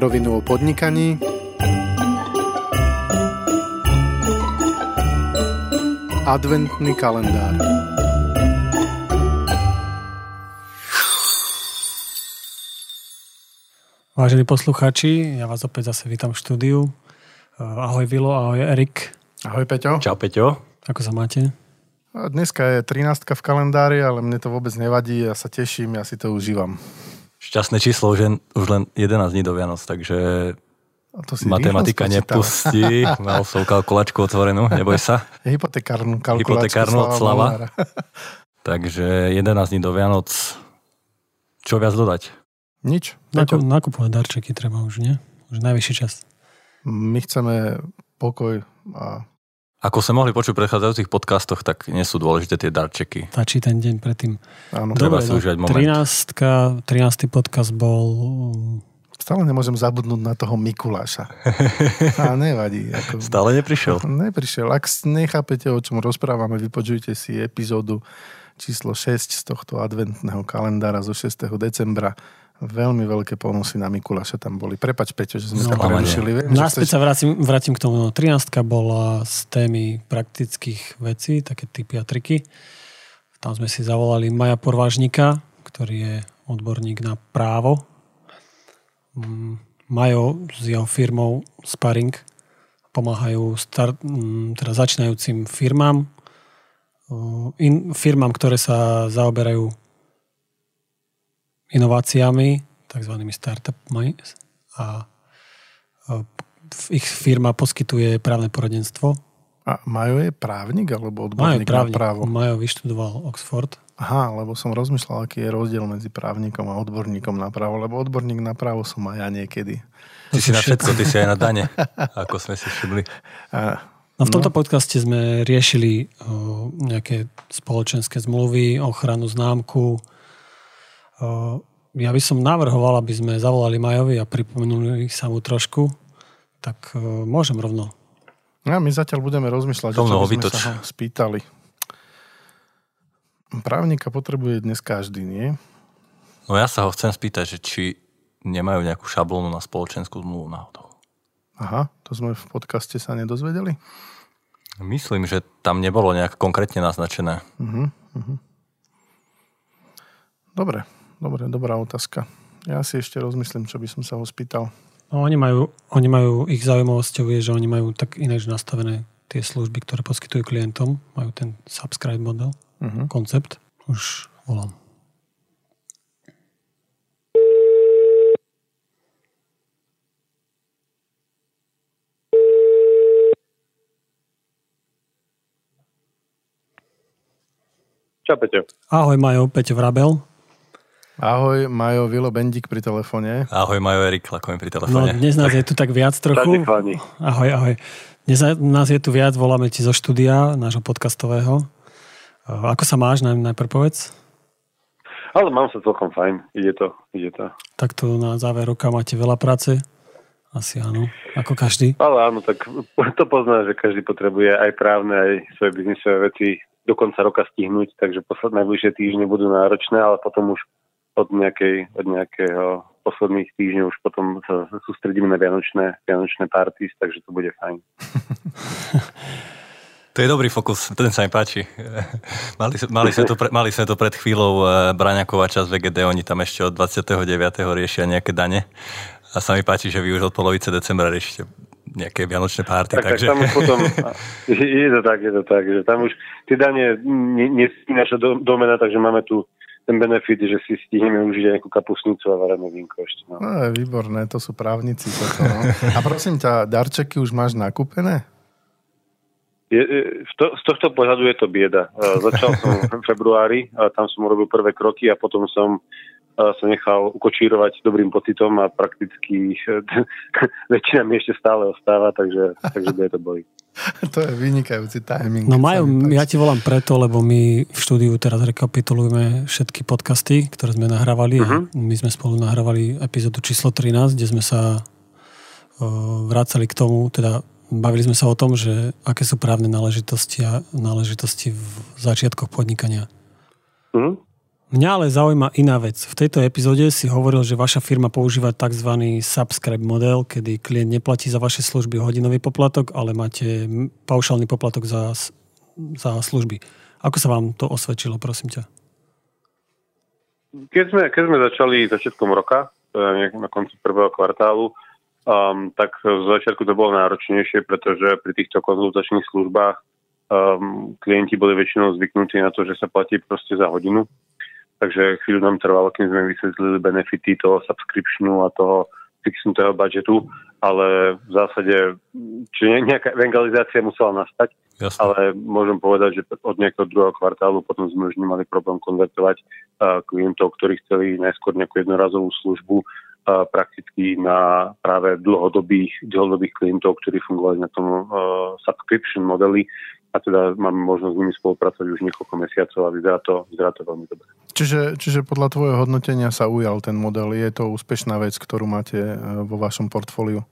Na rovinu o podnikaní Adventný kalendár Vážení poslucháči, ja vás opäť zase vítam v štúdiu. Ahoj Vilo, ahoj Erik. Ahoj Peťo. Čau Peťo. Ako sa máte? Dneska je 13 v kalendári, ale mne to vôbec nevadí, ja sa teším, ja si to užívam. Šťastné číslo, že už len 11 dní do Vianoc, takže to si matematika nepustí. Mal som kalkulačku otvorenú, neboj sa. Hypotekárnu kalkulačku. Hypotekárnu od Slava. takže 11 dní do Vianoc. Čo viac dodať? Nič. Naku, nakupovať darčeky treba už, nie? Už najvyšší čas. My chceme pokoj a ako sme mohli počuť v predchádzajúcich podcastoch, tak nie sú dôležité tie darčeky. Stačí ten deň predtým. Áno. Treba si no, užívať moment. 13, 13. podcast bol... Stále nemôžem zabudnúť na toho Mikuláša. A nevadí. Ako... Stále neprišiel? Neprišiel. Ak nechápete, o čom rozprávame, vypočujte si epizódu číslo 6 z tohto adventného kalendára zo 6. decembra Veľmi veľké ponosy na Mikuláša tam boli. Prepač, Peťo, že sme no, to prerušili. Náspäť chceš... sa vrátim, vrátim k tomu. 13 bola z témy praktických vecí, také typy a triky. Tam sme si zavolali Maja Porvážnika, ktorý je odborník na právo. Mm, Majo s jeho firmou Sparring pomáhajú start, mm, teda začínajúcim firmám, in, firmám, ktoré sa zaoberajú inováciami, tzv. startupmi a ich firma poskytuje právne poradenstvo. A Majo je právnik alebo odborník Majo právnik. na právo? Majo vyštudoval Oxford. Aha, lebo som rozmýšľal, aký je rozdiel medzi právnikom a odborníkom na právo, lebo odborník na právo som aj ja niekedy. Ty si na všetko, ty si aj na dane, ako sme si všimli. No v tomto no. podcaste sme riešili nejaké spoločenské zmluvy, ochranu známku, ja by som navrhoval, aby sme zavolali Majovi a pripomenuli sa mu trošku, tak e, môžem rovno. Ja, my zatiaľ budeme rozmýšľať, čo by sme sa ho spýtali. Právnika potrebuje dnes každý, nie? No ja sa ho chcem spýtať, že či nemajú nejakú šablónu na spoločenskú zmluvu náhodou. Aha, to sme v podcaste sa nedozvedeli? Myslím, že tam nebolo nejak konkrétne naznačené. Uh-huh, uh-huh. Dobre, dobre, dobrá otázka. Ja si ešte rozmyslím, čo by som sa ho spýtal. No, oni majú, oni majú, ich zaujímavosťou je, že oni majú tak ináč nastavené tie služby, ktoré poskytujú klientom. Majú ten subscribe model, uh-huh. koncept. Už volám. Čau, Peťo. Ahoj, Majo, Peťo Vrabel. Ahoj, Majo, Vilo Bendik pri telefóne. Ahoj, Majo, Erik Lakovi pri telefóne. No, dnes nás je tu tak viac trochu. Ahoj, ahoj. Dnes nás je tu viac, voláme ti zo štúdia, nášho podcastového. Ako sa máš, najprv povedz? Ale mám sa celkom fajn, ide to, ide to. Tak tu na záver roka máte veľa práce? Asi áno, ako každý. Ale áno, tak to pozná, že každý potrebuje aj právne, aj svoje biznisové veci do konca roka stihnúť, takže posledné najbližšie týždne budú náročné, ale potom už od, nejakej, od nejakého posledných týždňov už potom sa sústredíme na vianočné, vianočné parties, takže to bude fajn. To je dobrý fokus, ten sa mi páči. Mali, mali, sme, to pre, mali sme to pred chvíľou eh, Braňaková časť VGD, oni tam ešte od 29. riešia nejaké dane. A sa mi páči, že vy už od polovice decembra riešite nejaké vianočné párty. Tak, takže... tak tam už potom, je to tak, je to tak, že tam už tie dane nie, nie naša domena, takže máme tu ten benefit, že si stihneme užiť nejakú kapusnicu a varené vínko ešte. No. no je výborné, to sú právnici. Toto, no. A prosím ťa, darčeky už máš nakúpené? Je, z, to, z tohto pohľadu je to bieda. Začal som v februári, a tam som urobil prvé kroky a potom som sa nechal ukočírovať dobrým pocitom a prakticky väčšina mi ešte stále ostáva, takže, takže bude to boli. to je vynikajúci timing. No majú, ja ti volám preto, lebo my v štúdiu teraz rekapitulujeme všetky podcasty, ktoré sme nahrávali. Uh-huh. My sme spolu nahrávali epizódu číslo 13, kde sme sa uh, vrácali k tomu, teda bavili sme sa o tom, že aké sú právne náležitosti a náležitosti v začiatkoch podnikania. Uh-huh. Mňa ale zaujíma iná vec. V tejto epizóde si hovoril, že vaša firma používa tzv. subscribe model, kedy klient neplatí za vaše služby hodinový poplatok, ale máte paušálny poplatok za, za služby. Ako sa vám to osvedčilo, prosím ťa? Keď sme, keď sme začali začiatkom roka, na konci prvého kvartálu, um, tak z začiatku to bolo náročnejšie, pretože pri týchto konzultačných službách um, klienti boli väčšinou zvyknutí na to, že sa platí proste za hodinu takže chvíľu nám trvalo, kým sme vysvetlili benefity toho subscriptionu a toho fixnutého budžetu, ale v zásade, čiže nejaká evangelizácia musela nastať, Jasne. ale môžem povedať, že od nejakého druhého kvartálu potom sme už nemali problém konvertovať uh, klientov, ktorí chceli najskôr nejakú jednorazovú službu uh, prakticky na práve dlhodobých, dlhodobých klientov, ktorí fungovali na tom uh, subscription modeli a teda máme možnosť s nimi spolupracovať už niekoľko mesiacov a vyzerá to, vyzerá to veľmi dobre. Čiže, čiže podľa tvojho hodnotenia sa ujal ten model. Je to úspešná vec, ktorú máte e, vo vašom portfóliu?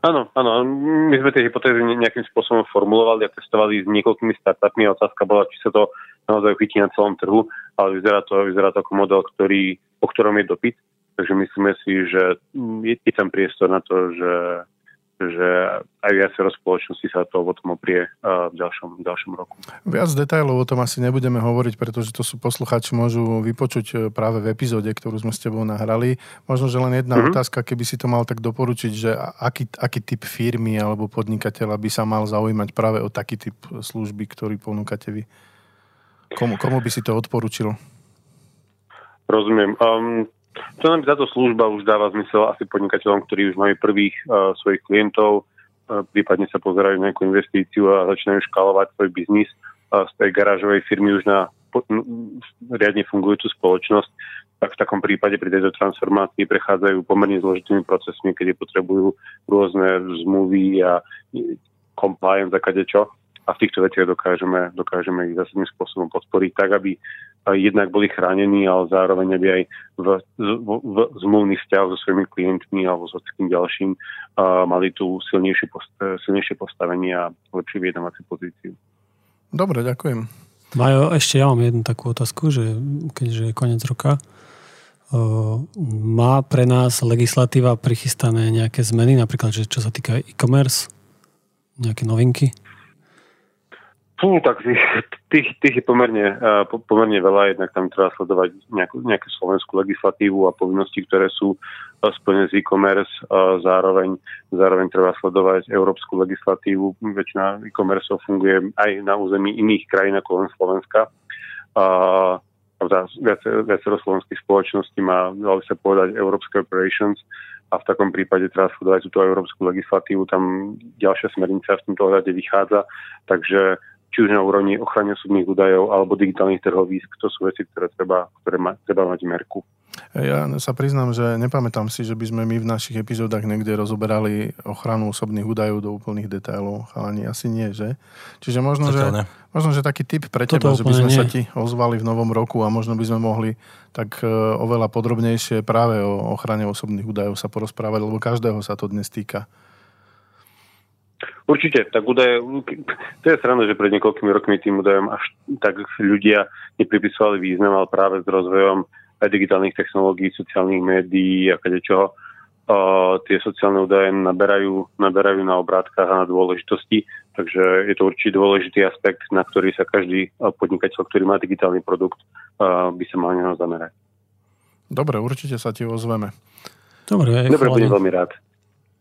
Áno, áno. My sme tie hypotézy nejakým spôsobom formulovali a testovali s niekoľkými startupmi. Otázka bola, či sa to naozaj chytí na celom trhu, ale vyzerá to, vyzerá to ako model, ktorý, po ktorom je dopyt. Takže myslíme si, že je tam priestor na to, že že aj viacero spoločnosti sa to tom oprie v ďalšom, v ďalšom roku. Viac detajlov o tom asi nebudeme hovoriť, pretože to sú posluchači môžu vypočuť e, práve v epizóde, ktorú sme s tebou nahrali. Možno, že len jedna mm-hmm. otázka, keby si to mal tak doporučiť, že aký, aký typ firmy alebo podnikateľa by sa mal zaujímať práve o taký typ služby, ktorý ponúkate vy. Komu, komu by si to odporučil? Rozumiem. Um, to nám táto služba už dáva zmysel asi podnikateľom, ktorí už majú prvých uh, svojich klientov, uh, prípadne sa pozerajú na nejakú investíciu a začínajú škálovať svoj biznis uh, z tej garážovej firmy už na riadne fungujúcu spoločnosť, tak v takom prípade pri tejto transformácii prechádzajú pomerne zložitými procesmi, kedy potrebujú rôzne zmluvy a compliance a kadečo a v týchto veciach dokážeme, dokážeme ich zásadným spôsobom podporiť tak, aby jednak boli chránení, ale zároveň aby aj v, v, v zmluvných vzťah so svojimi klientmi alebo s so ďalším uh, mali tú silnejšie, post, silnejšie postavenie a lepšiu vyjednávaciu pozíciu. Dobre, ďakujem. Majo, ešte ja mám jednu takú otázku, že keďže je koniec roka, uh, má pre nás legislatíva prichystané nejaké zmeny, napríklad, že čo sa týka e-commerce, nejaké novinky? Fú, tak tých, tých, tých je pomerne, uh, pomerne veľa, jednak tam treba sledovať nejakú, nejakú slovenskú legislatívu a povinnosti, ktoré sú uh, splnené z e-commerce, uh, zároveň, zároveň treba sledovať európsku legislatívu. Väčšina e-commerce funguje aj na území iných krajín ako len Slovenska. Uh, viacero, slovenských spoločností má, dalo sa povedať, európske operations a v takom prípade treba sledovať túto európsku legislatívu, tam ďalšia smernica v tomto ohľade vychádza, takže či už na úrovni ochrany osobných údajov alebo digitálnych trhovísk. To sú veci, ktoré treba, ktoré ma, treba mať merku. Ja sa priznám, že nepamätám si, že by sme my v našich epizódach niekde rozoberali ochranu osobných údajov do úplných detailov. Chalani, asi nie, že? Čiže možno, že, možno, že taký tip pre teba, že by sme nie. sa ti ozvali v novom roku a možno by sme mohli tak e, oveľa podrobnejšie práve o ochrane osobných údajov sa porozprávať, lebo každého sa to dnes týka. Určite, tak údaje, to je strana, že pred niekoľkými rokmi tým údajom až tak ľudia nepripisovali význam, ale práve s rozvojom aj digitálnych technológií, sociálnych médií a čoho, uh, tie sociálne údaje naberajú, naberajú na obrátkach a na dôležitosti, takže je to určite dôležitý aspekt, na ktorý sa každý podnikateľ, ktorý má digitálny produkt, uh, by sa mal neho zamerať. Dobre, určite sa ti ozveme. Dobre, Dobre budem veľmi rád.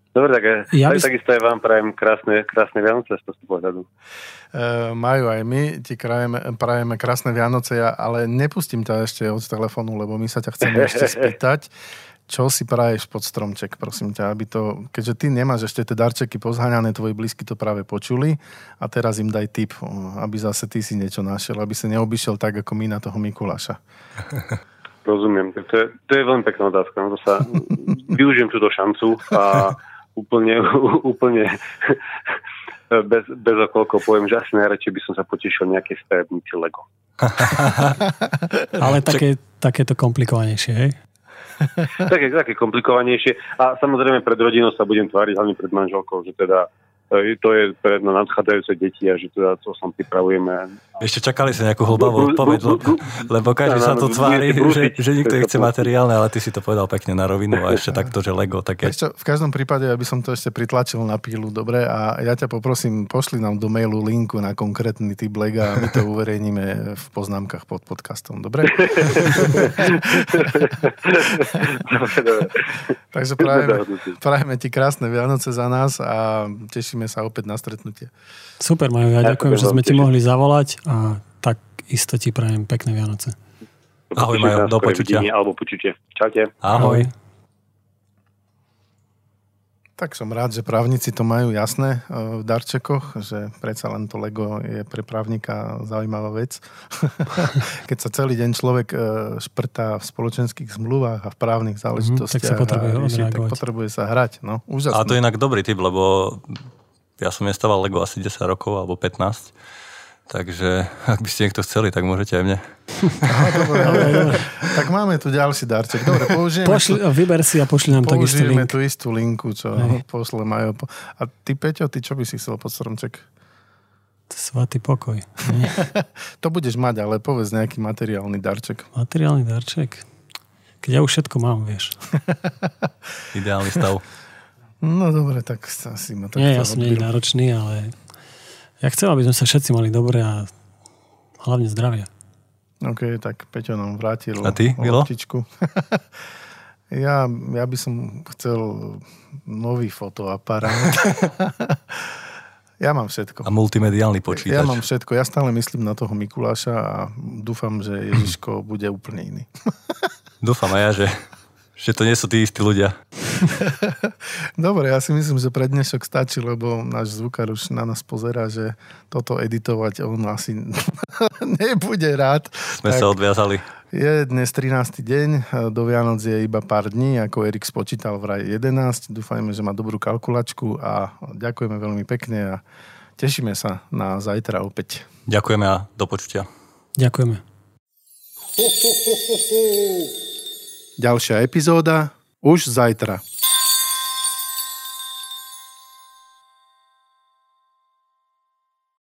Dobre, tak ja by... takisto aj vám prajem krásne, krásne Vianoce z toho pohľadu. E, majú aj my, ti krajeme, prajeme krásne Vianoce, ja, ale nepustím ťa ešte od telefónu, lebo my sa ťa chceme ešte spýtať. Čo si praješ pod stromček, prosím ťa, aby to, keďže ty nemáš ešte tie darčeky pozháňané, tvoji blízky to práve počuli a teraz im daj tip, aby zase ty si niečo našiel, aby sa neobyšiel tak, ako my na toho Mikuláša. Rozumiem, to je, to je veľmi pekná otázka. No to sa využijem túto šancu a úplne, úplne bez, bez okolko poviem, že asi najradšej by som sa potešil nejaké stavebnici Lego. Ale také, takéto komplikovanejšie, hej? také, také komplikovanejšie. A samozrejme pred rodinou sa budem tváriť, hlavne pred manželkou, že teda to je pre na nadchádzajúce deti a že teda to sa pripravujeme. Ešte čakali sa nejakú hlbavú odpoveď, lebo každý sa to tvári, že, že nikto nechce materiálne, ale ty si to povedal pekne na rovinu a ešte takto, že Lego také. Ešte, v každom prípade, aby som to ešte pritlačil na pílu, dobre, a ja ťa poprosím, pošli nám do mailu linku na konkrétny typ Lega a my to uverejníme v poznámkach pod podcastom, dobre? Takže prajeme, prajeme ti krásne Vianoce za nás a teším tešíme sa opäť na stretnutie. Super, Majo, ja ďakujem, že sme ti mohli zavolať a tak isto ti prajem pekné Vianoce. Ahoj, Majo, do počutia. Alebo počutie. Čaute. Ahoj. Tak som rád, že právnici to majú jasné e, v darčekoch, že predsa len to Lego je pre právnika zaujímavá vec. Keď sa celý deň človek e, šprtá v spoločenských zmluvách a v právnych záležitostiach, mm, tak sa potrebuje, a rieši, tak potrebuje sa hrať. No, úžasné. A to je inak dobrý typ, lebo ja som nestával Lego asi 10 rokov alebo 15. Takže ak by ste niekto chceli, tak môžete aj mne. Aha, dobre, dobre, dobre. Tak máme tu ďalší darček. Dobre, použijeme Pošli, tu, vyber si a pošli nám takisto link. tú istú linku, čo Hej. pošle majú. A ty, Peťo, ty čo by si chcel pod stromček? Svatý pokoj. to budeš mať, ale povedz nejaký materiálny darček. Materiálny darček? Keď ja už všetko mám, vieš. Ideálny stav. No dobre, tak asi ma tak Nie, ja som nie náročný, ale ja chcem, aby sme sa všetci mali dobre a hlavne zdravie. OK, tak Peťo nám vrátil A ty, Milo? ja, ja by som chcel nový fotoaparát. ja mám všetko. A multimediálny počítač. Ja mám všetko. Ja stále myslím na toho Mikuláša a dúfam, že Ježiško bude úplne iný. dúfam aj ja, že že to nie sú tí istí ľudia. Dobre, ja si myslím, že pre dnešok stačí, lebo náš zvukár už na nás pozera, že toto editovať on asi nebude rád. Sme tak sa odviazali. Je dnes 13. deň, do Vianoc je iba pár dní, ako Erik spočítal vraj 11. Dúfajme, že má dobrú kalkulačku a ďakujeme veľmi pekne a tešíme sa na zajtra opäť. Ďakujeme a do počutia. Ďakujeme. Ďalšia epizóda už zajtra.